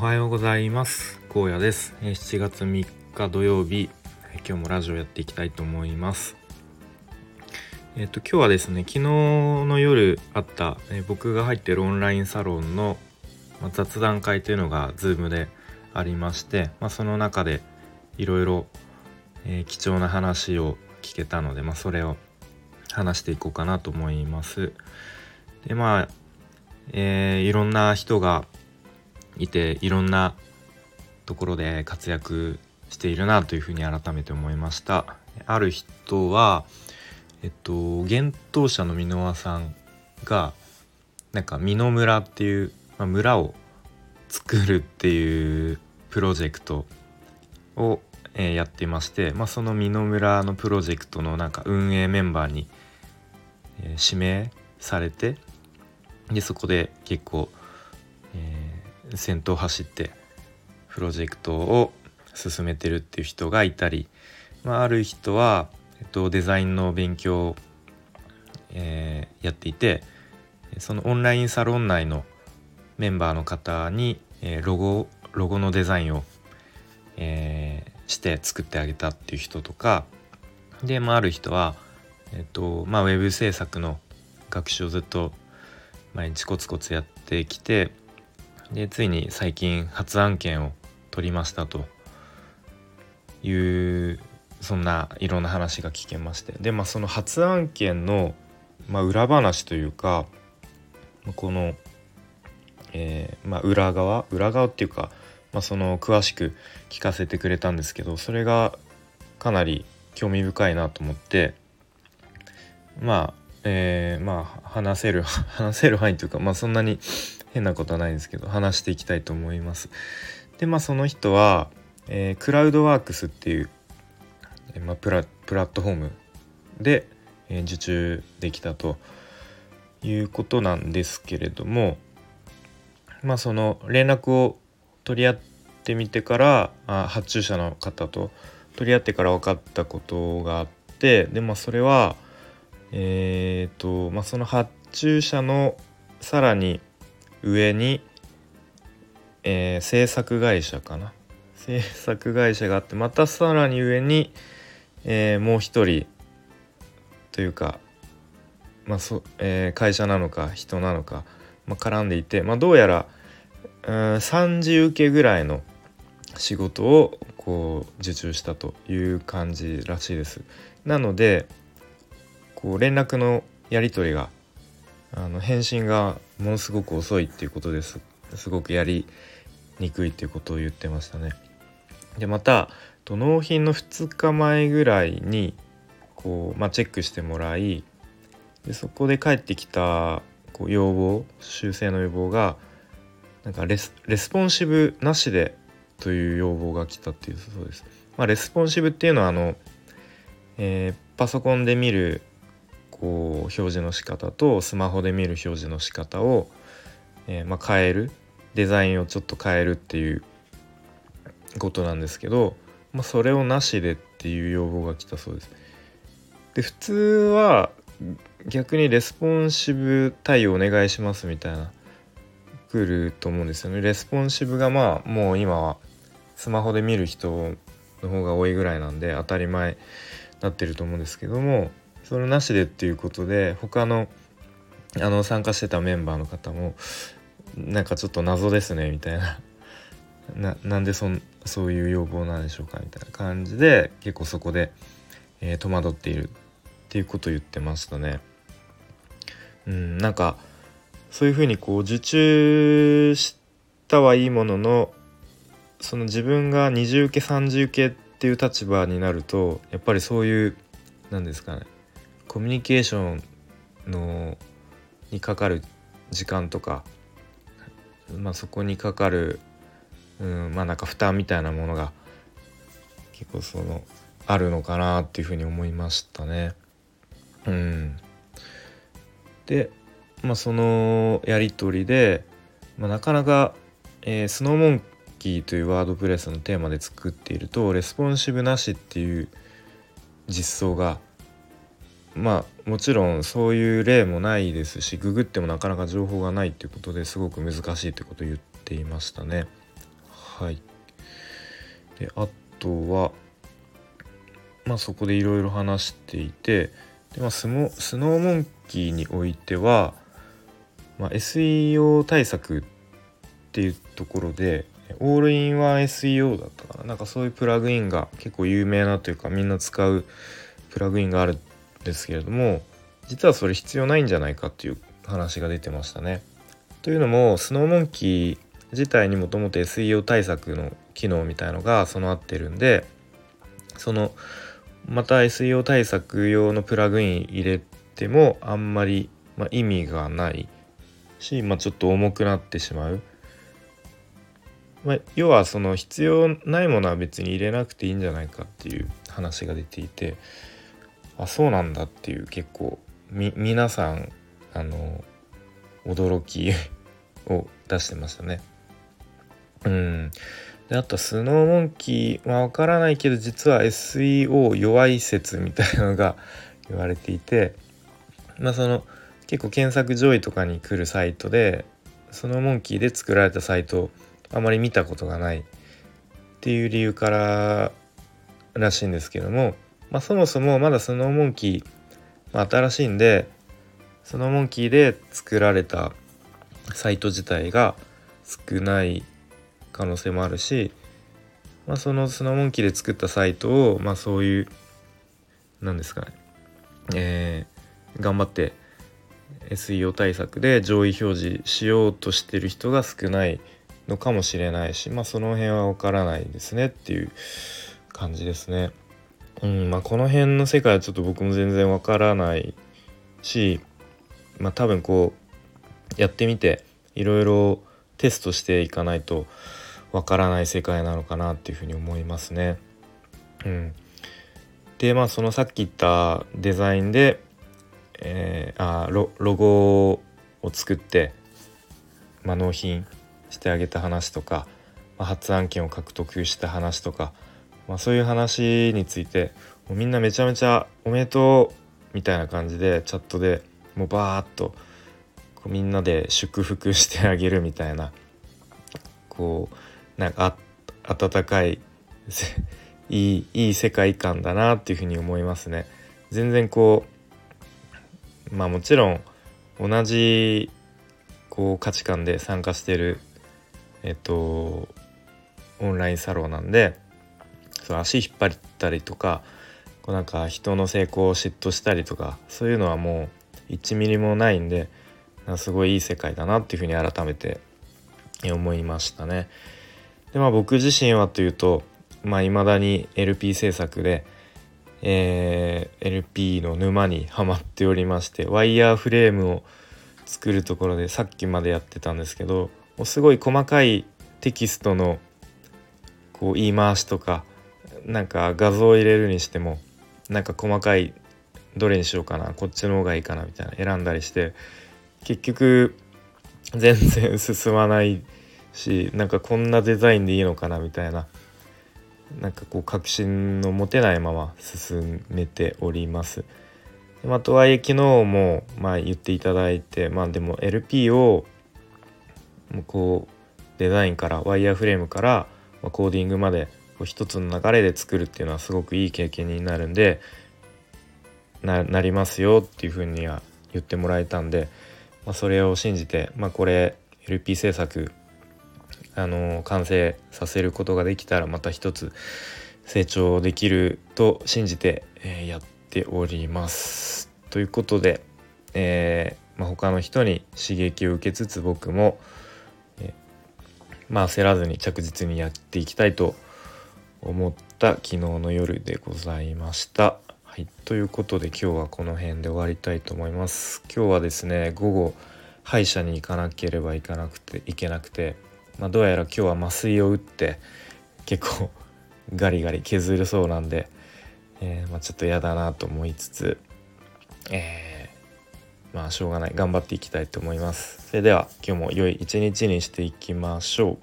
おはようございます。荒野です。7月3日土曜日。今日もラジオやっていきたいと思います。えっ、と今日はですね昨日の夜あった、え僕が入ってるオンラインサロンの、雑談会というのが Zoom でありまして、まあ、その中でいろいろ貴重な話を聞けたので、まあ、それを話していこうかなと思います。でまあ、えー、いろんな人がいていろんなところで活躍しているなというふうに改めて思いました。ある人はえっと幻冬舎の箕輪さんがなんか美濃村っていう、まあ、村を作るっていうプロジェクトを、えー、やっていまして、まあ、その美濃村のプロジェクトのなんか運営メンバーに、えー、指名されてでそこで結構、先頭走ってプロジェクトを進めてるっていう人がいたり、まあ、ある人は、えっと、デザインの勉強を、えー、やっていてそのオンラインサロン内のメンバーの方に、えー、ロゴロゴのデザインを、えー、して作ってあげたっていう人とかで、まあ、ある人は、えっとまあ、ウェブ制作の学習をずっと毎日コツコツやってきてでついに最近発案件を取りましたというそんないろんな話が聞けまして。でまあその発案件の、まあ、裏話というかこの、えー、まあ、裏側裏側っていうか、まあ、その詳しく聞かせてくれたんですけどそれがかなり興味深いなと思ってまあえー、まあ話せる話せる範囲というかまあそんなに変なことはないんですけど話していきたいと思います。でまあその人は、えー、クラウドワークスっていう、えー、まあ、プラプラットフォームで、えー、受注できたということなんですけれどもまあその連絡を取り合ってみてからあ発注者の方と取り合ってから分かったことがあってでまあそれはえっ、ー、とまあその発注者のさらに上に、えー、制作会社かな？制作会社があってまたさらに上に、えー、もう一人というか、まあそえー、会社なのか人なのか、まあ、絡んでいて、まあ、どうやら、うん、3次受けぐらいの仕事をこう受注したという感じらしいです。なのでこう連絡のやり取りがあの返信がものすごく遅いっていうことですすごくやりにくいっていうことを言ってましたね。でまた納品の2日前ぐらいにこう、まあ、チェックしてもらいでそこで返ってきたこう要望修正の要望がなんかレスレスポンシブなしでという要望が来たっていうそうです。まあ、レスポンシブっていうのはあの、えー、パソコンで見るこう表示の仕方とスマホで見る表示の仕方を、えー、まあ、変えるデザインをちょっと変えるっていうことなんですけど、まあ、それをなしでっていう要望が来たそうです。で普通は逆にレスポンシブ対応お願いしますみたいな来ると思うんですよね。レスポンシブがまあもう今はスマホで見る人の方が多いぐらいなんで当たり前なってると思うんですけどもそれなしでっていうことで他のあの参加してたメンバーの方もなんかちょっと謎ですねみたいな ななんでそそういう要望なんでしょうかみたいな感じで結構そこで、えー、戸惑っているっていうことを言ってましたね。うん、なんかそういうふうにこう受注したはいいもののその自分が二重受け三重受けっていう立場になるとやっぱりそういう何ですかねコミュニケーションのにかかる時間とか、まあ、そこにかかる、うん、まあなんか負担みたいなものが結構そのあるのかなっていうふうに思いましたね。うん、で、まあ、そのやり取りで、まあ、なかなか、えー、 Snow Monkeyという WordPressのテーマで作っているとレスポンシブなしっていう実装がまあもちろんそういう例もないですしググってもなかなか情報がないっていうことですごく難しいってことを言っていましたね。はいであとはまあそこでいろいろ話していてで、まあ、スノスノーモンキーにおいては、まあ、SEO 対策っていうところでオールインワン SEO だったかななんかそういうプラグインが結構有名なというかみんな使うプラグインがあるんですけれども実はそれ必要ないんじゃないかっていう話が出てましたね。というのもスノーモンキー自体にもともと SEO 対策の機能みたいのが備わってるんでそのまた SEO 対策用のプラグイン入れてもあんまり、まあ、意味がないし、まあ、ちょっと重くなってしまう。まあ、要はその必要ないものは別に入れなくていいんじゃないかっていう話が出ていてあそうなんだっていう結構み皆さんあの驚きを出してましたね。うんであとスノーモンキーまあ分からないけど実は SEO 弱い説みたいなのが 言われていてまあその結構検索上位とかに来るサイトでスノーモンキーで作られたサイトあまり見たことがないっていう理由かららしいんですけども、まあ、そもそもまだスノーモンキー、まあ、新しいんでスノーモンキーで作られたサイト自体が少ない可能性もあるし、まあ、そのスノーモンキーで作ったサイトを、まあ、そういう何ですかね、えー、頑張って SEO 対策で上位表示しようとしてる人が少ないのかもしれないし、まあ、その辺は分からないですねっていう感じですね。うんまあ、この辺の世界はちょっと僕も全然わからないし、まあ、多分こうやってみていろいろテストしていかないとわからない世界なのかなっていうふうに思いますね。うん、でまあそのさっき言ったデザインで、えー、あロロゴを作って、まあ、納品してあげた話とか、まあ、発案権を獲得した話とか、まあ、そういう話についてもうみんなめちゃめちゃ「おめでとう」みたいな感じでチャットでもうバーッとこうみんなで祝福してあげるみたいなこうなんか温かいいいいい世界観だなっていうふうに思いますね。全然こうまあもちろん同じこう価値観で参加してるえっとオンラインサロンなんで足引っ張ったりとかこうなんか人の成功を嫉妬したりとかそういうのはもう1ミリもないんですごいいい世界だなっていうふうに改めて思いましたね。でまあ僕自身はというとまあ未だに LP 制作で、えー、LP の沼にはまっておりましてワイヤーフレームを作るところでさっきまでやってたんですけどもうすごい細かいテキストのこう言い回しとかなんか画像を入れるにしてもなんか細かいどれにしようかなこっちの方がいいかなみたいな選んだりして結局全然進まないしなんかこんなデザインでいいのかなみたいななんかこう確信の持てないまま進めております。まあ、とはいえ昨日もまあ言っていただいてまあでも LP をこうデザインからワイヤーフレームからコーディングまでこう一つの流れで作るっていうのはすごくいい経験になるんでなりますよっていうふうには言ってもらえたんで、まあ、それを信じて、まあ、これ LP 制作あの完成させることができたらまた一つ成長できると信じて、えー、やっております。ということで、えーまあ、他の人に刺激を受けつつ僕も、えー、まあ焦らずに着実にやっていきたいと思います思った昨日の夜でございました。はい、ということで今日はこの辺で終わりたいと思います。今日はですね午後歯医者に行かなければいかなくていけなくてまあ、どうやら今日は麻酔を打って結構 ガリガリ削るそうなんで、えー、まあ、ちょっと嫌だなと思いつつ、えー、まあしょうがない頑張っていきたいと思います。それでは今日も良い一日にしていきましょう。